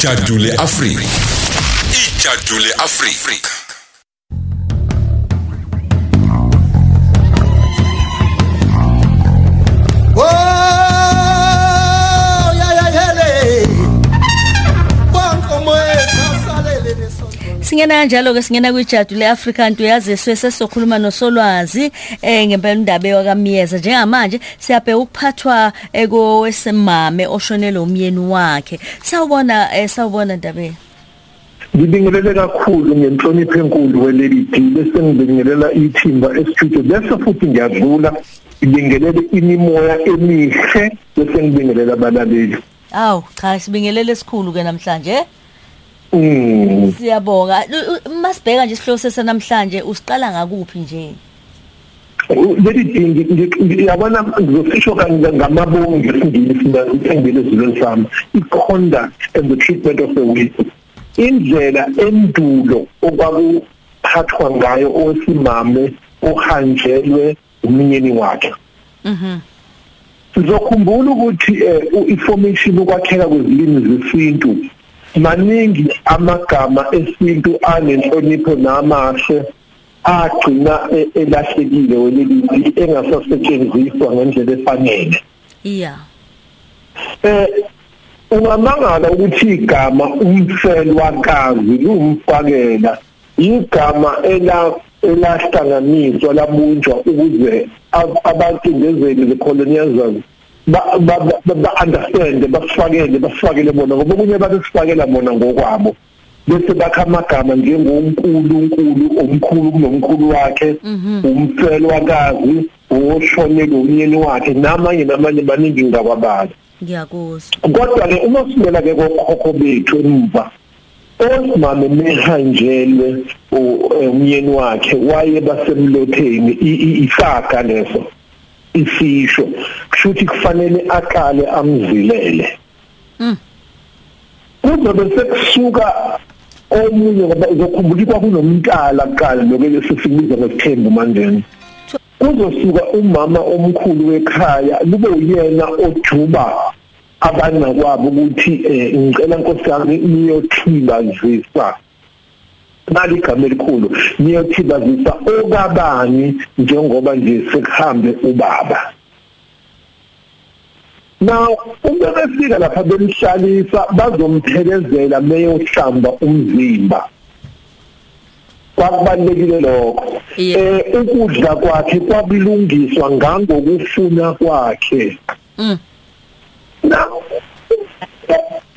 ijadule afrika. Ijadule afrika. Singena kanjalo ke singena kwijadu leAfrica nto yaziswe sesokhuluma nosolwazi eh ngempela indaba yakamiyeza njengamanje siyabheka ukuphathwa ekowesemame oshonele umyeni wakhe. Sawubona eh sawubona ndabe ngibingelele kakhulu ngenhlonipho enkulu welady D bese ngibingelela ithimba e-studio. Bese futhi ngiyadlula ngibingelele imimoya emihle bese ngibingelela abalaleli. Aw cha sibingelele esikhulu ke namhlanje. Mm. Siyabonga. Masibheka nje isihloko sesanamhlanje usiqala ngakuphi nje? Leli D yabona ngizofisho kanje ngamabongo ngesingisi ngibele ezulweni sami i-conduct and the treatment of the weak. Indlela endulo okwakuphathwa ngayo owesimame ohanjelwe umnyeni wakhe. Mhm. Sizokhumbula ukuthi eh, information ukwakheka kwezilimi zesintu maningi amagama esintu anenhlonipho namahle agcina e- elahlekile welelithi engasasetshenziswa ngendlela efanele. Iya. Eh ungamangala ukuthi igama umfelwakazi lumfakela igama ela elahlanganiswa labunjwa ukuze ab- abacindezeli the-colonialism ba- ba- ba- ba-understande basifakele basifakele bona ngoba okunye babesifakela bona ngokwabo. Bese bakha amagama njengonkulunkulu omkhulu kunomkhulu wakhe umfelwakazi oshonele umyeni wakhe namanye namanye baningi ngakwabazi ngiyakuzwa. Kodwa ke uma sibela ke kokhokho bethu emva osimame mehanjelwe eh, umyeni wakhe waye basemlotheni isaga leso. Isisho kushuthi kufanele aqale amzilele. Mm. kuzobe sekusuka omunye ngoba uzokhumbula ikwa kunomntala kuqala lokho lesisibiza ngesithembu manje kuzosuka umama omkhulu wekhaya kube uyena ojuba abana kwabo ukuthi eh, ngicela nkosi yami niyothibazisa nali igama elikhulu niyothibazisa okabani njengoba nje sekuhambe ubaba. Now uma befika lapha bemhlalisa bazomphelezela meyohlamba umzimba. Kwakubalekile lokho. Yeah. eh ukudla kwakhe kwabilungiswa ngangokufuna kwakhe. Mm. Now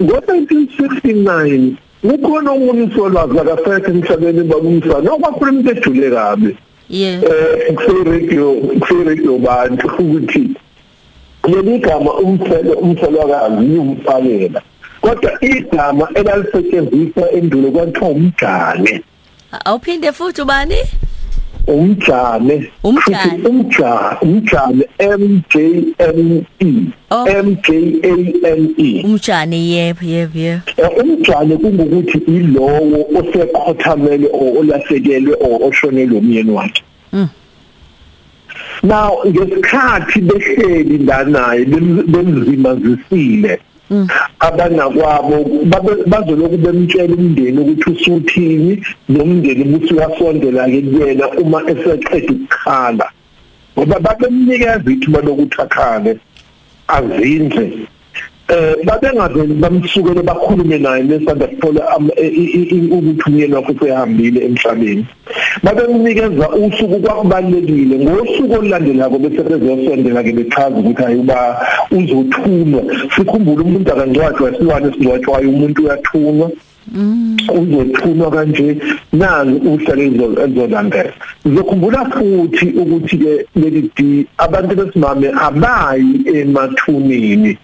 ngo-1969 kukhona omunye usolwazi akasekho emhlabeni babumsa nokwakhuluma into ejule kabi. Yeah. Eh kuseradio kuseradio bantu ukuthi leli gama umfelo umfelwakazi liyumfakela kodwa igama elalisetshenziswa endulo kwathiwa umjane awuphinde futhi ubani? Umjane Umjane. Futhi umjane umjane M J N E Oh. M J A N E umjane yebo yebo yebo Eh, umjane kungukuthi ilowo osekhothamele o olahlekelwe o oshonelwe umyeni wakhe Mm. now ngesikhathi behleli la naye bem- Mm. abanakwabo babe- bazoloku bemtshela umndeni ukuthi usuthini nomndeni buthi uyasondela ke kuyena uma eseqeda ukukhala ngoba babemnikeza ithuba lokuthi akhale azinze eh babengaveli bamsukele bakhulume naye lesanda kuthola am- i- i- i- ukuthi umyeni wakhe usehambile emhlabeni. Babemnikeza usuku kwakubalekile ngosuku olulandelayo bese bezosondela ke bechaza ukuthi ayuba uzothunwa. Sikhumbule umuntu akangcwatshwa isilwane esingcwatshwayo umuntu uyathunwa. Uzothunwa kanje nani uhlale ezolandela ngizokhumbula futhi ukuthi ke leli D abantu besimame abayi emathunini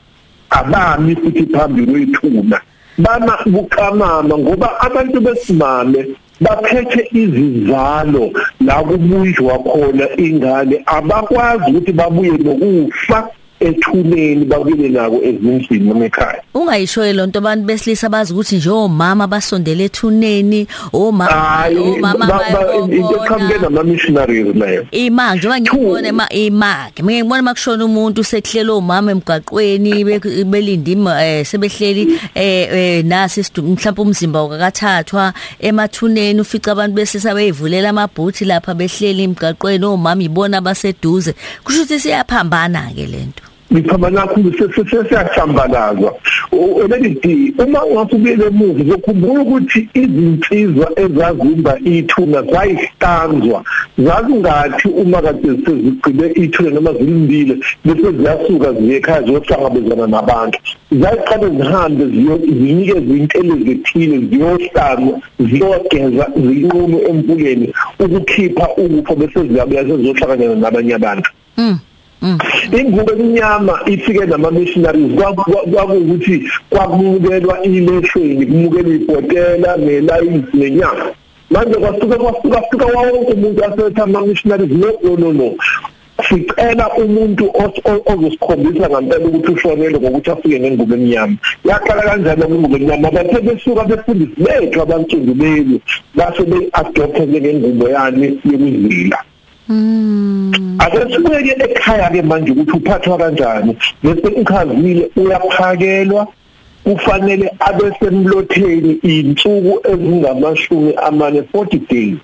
abami futhi phambi kwethuna. Bama bukamama ngoba abantu besimame baphethe izizalo la kubunjwa khona ingane. Abakwazi ukuthi babuye nokufa. Ethuneni babile nako ezindlini noma ekhaya. Ungayishoye lonto abantu besilisa bazi ukuthi nje omama basondele ethuneni omama omama into eqhamuke nama missionaries leyo. Imanga njengoba ngibona ema imanga mike ngibona makushona umuntu sekuhlela omama emgaqweni be- belinde ima- eh sebehleli eh eh, nasi mhlawumbe umzimba ukakathathwa emathuneni ufica abantu besisa beyivulela amabhuthi lapha behleli emgaqweni omama ibona abaseduze. Kusho ukuthi siyaphambana ke lento ngiphambana kakhulu sesiyahlambalazwa elelithi uma ungasubuyele emuva uzokhumbula ukuthi izinsizwa ezazimba ithuna zayihlanzwa zazingathi uma kade sezigcine ithuna noma zilimbile bese ziyasuka ziye ekhaya ziyohlangabezana nabantu. Zayiqale zihambe ziyo- zinikeze intele zethile ziyohlanzwa ziyogeza zinqume emfuleni ukukhipha ukupha bese ziyabuya seziyohlangana nabanye abantu. Ingubo emnyama ifike nama missionaries kwakuwukuthi kwakumukelwa ileshweni kumukelwa ibhotela nelayini nenyama. Manje kwasuka kwasuka fika wonke umuntu asetha ama missionaries no no no no. Sicela umuntu os- o- ozosikhombisa ngempela ukuthi ushonele ngokuthi afike ngengubo emnyama. Yaqala kanjani ingubo emnyama? Bathe besuka befundisi bethu abansundu belu base be-adopthe njengengubo yani yokuzila ake sibuyeke ekhaya ke manje ukuthi uphathwa kanjani. Bese ukhazile uyaphakelwa. Kufanele abe semlotheni insuku ezingamashumi amane 40 days.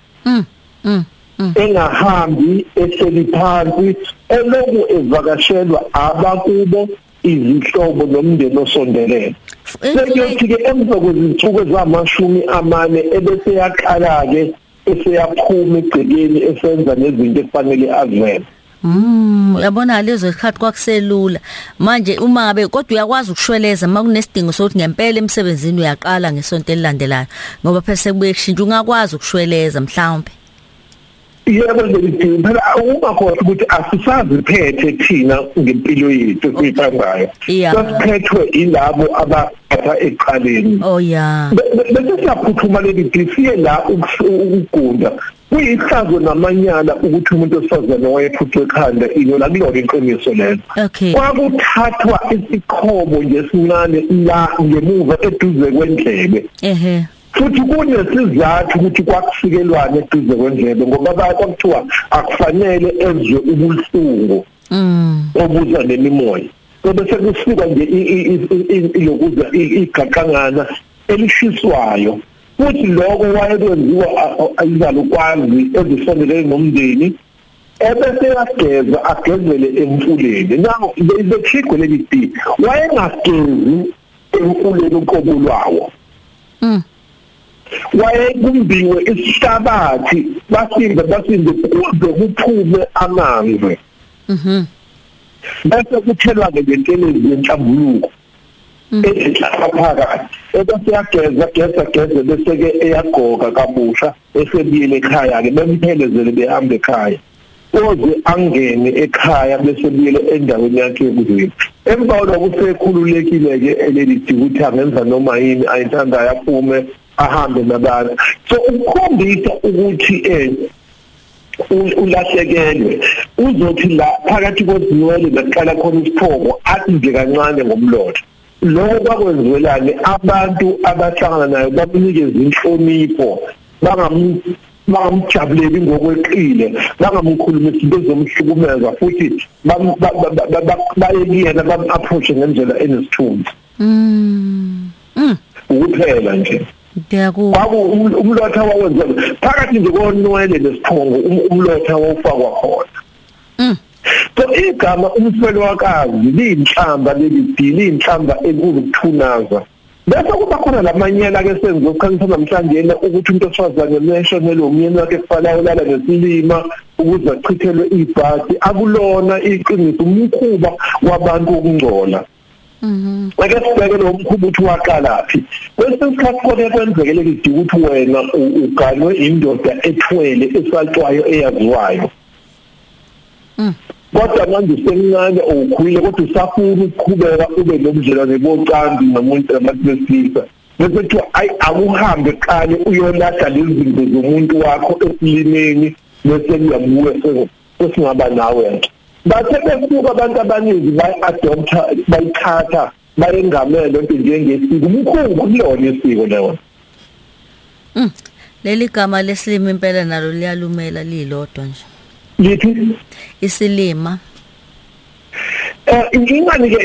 Engahambi ehleli phansi. Eloku evakashelwa abakubo izihlobo nomndeni osondelene. Sekuyothi ke emva kwezinsuku ezamashumi amane ebese yaqala ke eseyaphuma egcekeni esenza nezinto ekufanele azivele Mm uyabona lezo zikhathi kwakuselula. Manje uma ngabe kodwa uyakwazi ukushweleza uma kunesidingo sokuthi ngempela emsebenzini uyaqala ngesonto elilandelayo ngoba phela sekubuye kushintsha ungakwazi ukushweleza mhlawumbe. Yebo ngelithi phela ungakhohlwa ukuthi asisaziphethe thina ngempilo yethu esiyithandayo. Yeah. sasiphethwe ilabo abaphatha eqaleni oh ya Be- be- bese siyaphuthuma leli siye la ukusu- ukugunda. Kuyihlazo namanyala ukuthi umuntu osifazane wayephuthwe ekhanda ino la kulona iqiniso lelo. Okay. Kwakuthathwa isiqhobo nje esincane la ngemuva eduze kwendlebe. Ehe. Futhi kunesizathu ukuthi kwakusikelwane eduze kwendlebe ngoba kwakuthiwa akufanele ezwe ubuhlungu mm. obuza nemimoya. Bese kusikwa nje i- i- i- i- i- lokuza i- igaqangana elishiswayo. Futhi lokho wayekwenziwa ayizalukwazi ezisondelene nomndeni ebese yageza agezele emfuleni. Now bekhigwe lelithi wayengagezi emfuleni uqobo lwawo. Mm. Wayekumbiwe isihlabathi basinde basinde kuze kuphume amanzi. Mhm. Bese kuthelwa ke lentelezi yenhlambuluko ezihlala phakathi ebese yageza geza geza bese ke eyagoga kabusha esebuyele ekhaya ke bemphelezele behamba ekhaya. Oze angene ekhaya bese buyele endaweni yakhe yokuzila emva kwalokho sekhululekile ke elelithi ukuthi angenza noma yini ayithandayo aphume ahambe nabantu so ukukhombisa ukuthi eh u- ulahlekelwe uzothi la phakathi kwezinwele baqala khona isiphoko athi nje kancane ngomlotha. Lokho kwakwenziwelane abantu abahlangana nayo bamunikeza inhlonipho bangam bangamjabuleli ngokweqile bangamkhulumisa into ezomhlukumeza futhi bam- ba- ba- ba- ba- baye kuyena bam-approach ngendlela enesithunzi. Mm. Mm. Ukuphela nje. Ngiyaku kwaku um- umlotha wawenza phakathi nje konwele nesiphongo um- umlotha wawufakwa khona. Mm. So igama umfelwakazi liyinhlamba leli liyinhlamba enkulu ukuthunaza bese kuba khona lamanyela ke senze ukukhanyisa namhlanje na ukuthi umuntu osifazane neshonele umyeni wakhe kufanele ulala nesilima ukuze achithelwe ibhadi akulona iqiniso umkhuba wabantu okungcola mhm. Ake sibheke lo mkhuba uthi waqalaphi kwesinye isikhathi konke kwenzekele kidi ukuthi wena uganwe indoda ethwele esaltwayo eyaziwayo. Mm. kodwa manje semncane ukhulile kodwa usafuna ukuqhubeka ube nobudlelwane bocansi nomuntu besilisa bese kuthiwa ayi akuhambe qale uyolahla lezi zinto zomuntu wakho esilimeni bese kuyabuye sesingaba nawe nje. Bathe besuka abantu abaningi bayi-adopta bayithatha bayengamele lento njengesiko umkhuba kulona isiko leyo leli gama lesilima impela nalo liyalumela lilodwa nje lithi isilima Eh ingani ke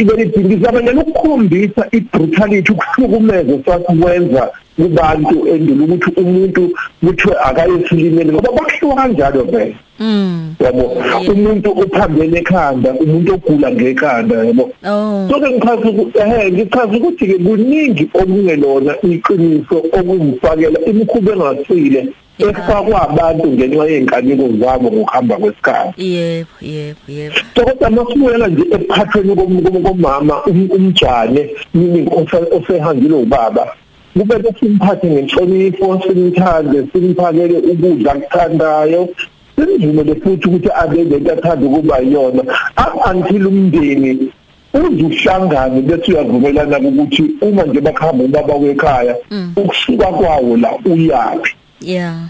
ibelidingisa abanye ukukhombisa ibrutality ukuhlukumeza sasikwenza kubantu endula ukuthi umuntu kuthiwe akayefilimeni ngoba bakuhluka kanjalo vele. Mm. Yabo umuntu uphambene ekhanda umuntu ogula ngekhanda yabo. Oh. So ke ngichaza ukuthi eh ngichaza ukuthi ke kuningi okungelona iqiniso okuzifakela imikhuba engasile efakwa abantu ngenxa yenkaniko zabo ngokuhamba kwesikhathi. Yebo yebo yebo. Kodwa masibuyela nje ekuphathweni kom- kom- komama um- umjane meaning ose- osehambile ubaba. Kube simphathe ngenhlonipho simthande simphakele ukudla akuthandayo. Simvumele futhi ukuthi abe lento athanda ukuba yiyona up until umndeni uzuhlangane bese uyavumelana ukuthi uma nje bakhamba ubaba wekhaya ukusuka kwawo la uyapi. Yeah.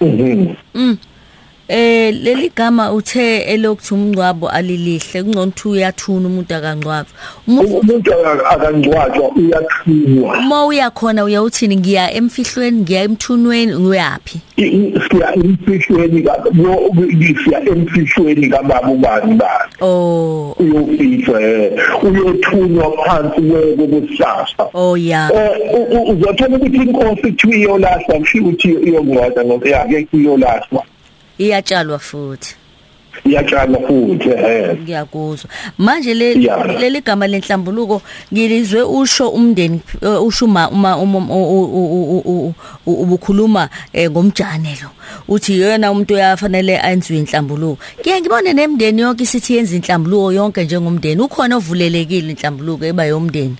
Mhm. Mm. Eh leli gama uthe elokuthi umncwabo alilihle kungcono ukuthi uyathuna umuntu akangcwabi uma ufu- umuntu aka- akangcwatshwa uyathunywa uma uyakhona uyawuthini ngiya emfihlweni ngiya emthunweni ngiyapi I- i- siya emfihlweni ka yo siya emfihlweni kababa ubani bani? Oh. Uyofihla eh uyothunywa phansi kweko kusihlahla oh yeah eh u- u- uzothola ukuthi inkosi kuthiwa iyolahlwa kushiwo ukuthi iyongcwada ngoba yake iyolahlwa iyatshalwa futhi. Iyatshala futhi eh ngiyakuzwa. Manje le Yeah. leli gama lenhlambuluko ngilizwe usho umndeni eh, usho uma uma uma- u- u- u- u- u- ubukhuluma eh, ngomjane lo. Uthi yena umuntu uyafanele ayenziwe inhlambuluko. Ke ngibone nemndeni yonke isithi yenza inhlambuluko yonke njengomndeni. Ukhona ovulelekile inhlambuluko eba yomndeni?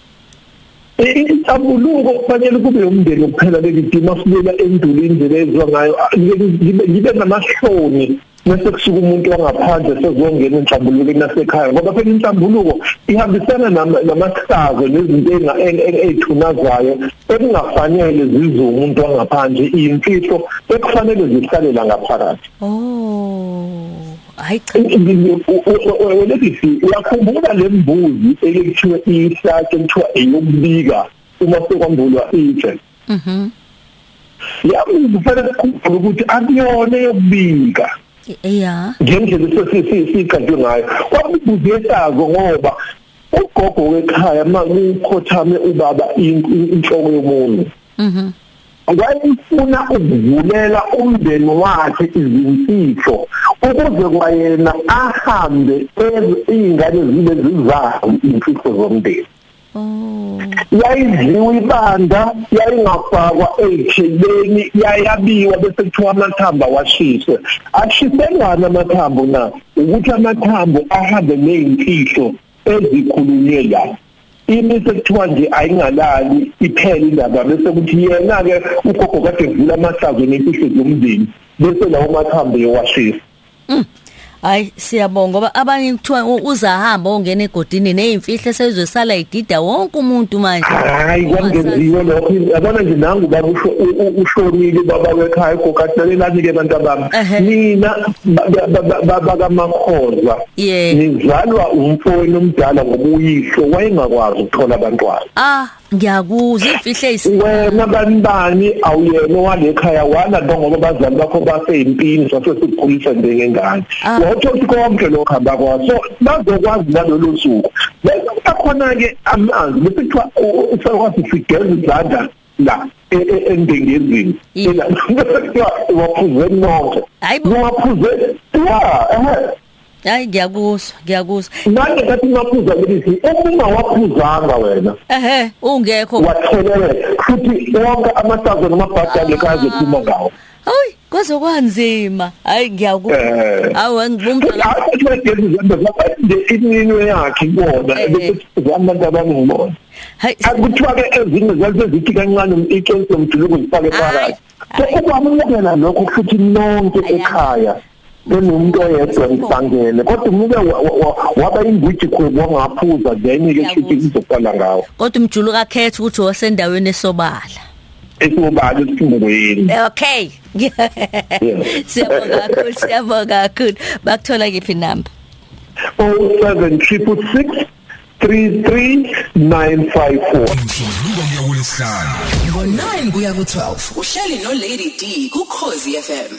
Inhlambuluko kufanele kube umndeni kuphela lekidima sibuyela endulini indlela eziwa ngayo Ah, ngibe- ngibe ngibe namahloni bese kusuka umuntu wangaphandle sezongena enhlambulukweni nasekhaya ngoba phela inhlambuluko ihambisana nama- namahlazo nezinto enga- en- en- ey'thunazayo ekungafanele zize umuntu wangaphandle iyimfihlo ekufanele zihlalela ngaphakathi. Oh. Hayi cha. Welebisi uyakhumbula le mbuzi ekuthiwe ihlathe kuthiwa eyokubika uma sekwambulwa itshe mhm. Yami kufanele sikhumbule ukuthi akuyona eyokubika. Yeah ngendlela sesiqedwe ngayo. Kwambuzi yehlazo ngoba ugogo wekhaya uma ukhothame ubaba in- inhloko yomuntu. Mhm. Wayefuna ukuvulela umndeni wakhe izimfihlo ukuze kwayena ahambe eze izingane zibe zizazi imfihlo zomndeni. Oh. Yayidliwa ibanda yayingafakwa ey'theleni yayabiwa bese kuthiwa amathambo awashiswe. Ashiselwana amathambo na? Ukuthi amathambo ahambe ney'mfihlo ezikhulunywe la. Imise kuthiwa nje ayingalali iphele indaba bese kuthi yena-ke ugogo kade vula amahlazo nemfihlo zomndeni bese lawo mathambo yowashisa hayi siyabonga ngoba abanye kuthiwa u- uzahamba ongena egodini nezimfihle sezosala idida wonke umuntu manje hayi kwangenziwe lokho yabona nje nangu baba usho- u- u- ushonile baba wekhaya gogadelelani ke bantu bami Ehhe. mina bakamakhoza Yeah. nizalwa umfowenu omdala ngoba uyihlo wayengakwazi ukuthola abantwana ah ngiyakuzwa imfihle eyisi wena bani bani awuyena walekhaya wana nto ngoba abazali bakho basey'mpini sasesikhulisa njengengane. Ah. watho ukuthi konke lokho hamba kwaso so bazokwazi ngalolo suku. Akhona-ke amanzi bese kuthiwa usakwazi sigeza izandla la e- e- endengezini. Yeah. Ela- bese kuthiwa waphuze nonke Hayi bo. ungaphuze ya ehe. Hayi ngiyakuzwa ngiyakuzwa nanje kathi ungaphuza lelisi uma ungawaphuzanga wena. Ehe ungekho. Wathelele futhi wonke amahlazo namabhadane kazophuma ngawo. Hayi kwaze kwanzima hayi ngiyakuzwa Eh. awu ngibumba hayi bagezi izandla zakhe iminwe yakhe kubona Eh, bese abantu abaningibona hayi. Akuthiwa-ke ezinye zalise zithi kancane ikensi yomjuluko zifake phakathi so Hayi. ukwamukela lokho futhi nonke Hayi, ekhaya. Benomuntu oyedwa ngihlangene kodwa umuke wa- wa- wa- waba ingwiji khwebu wangaphuza then-ke Ngiyakuzwa. futhi kuzoqala ngawo. Kodwa umjulu kakhethe ukuthi wasendaweni esobala. Esobala esifungweni okay. Siyabonga kakhulu siyabonga kakhulu. Bakuthola kiphi number 07666 33954 umsombuluko kuya kulesihlanu ngo-9 kuya ku-12 uhleli no-lady d kukhozi fm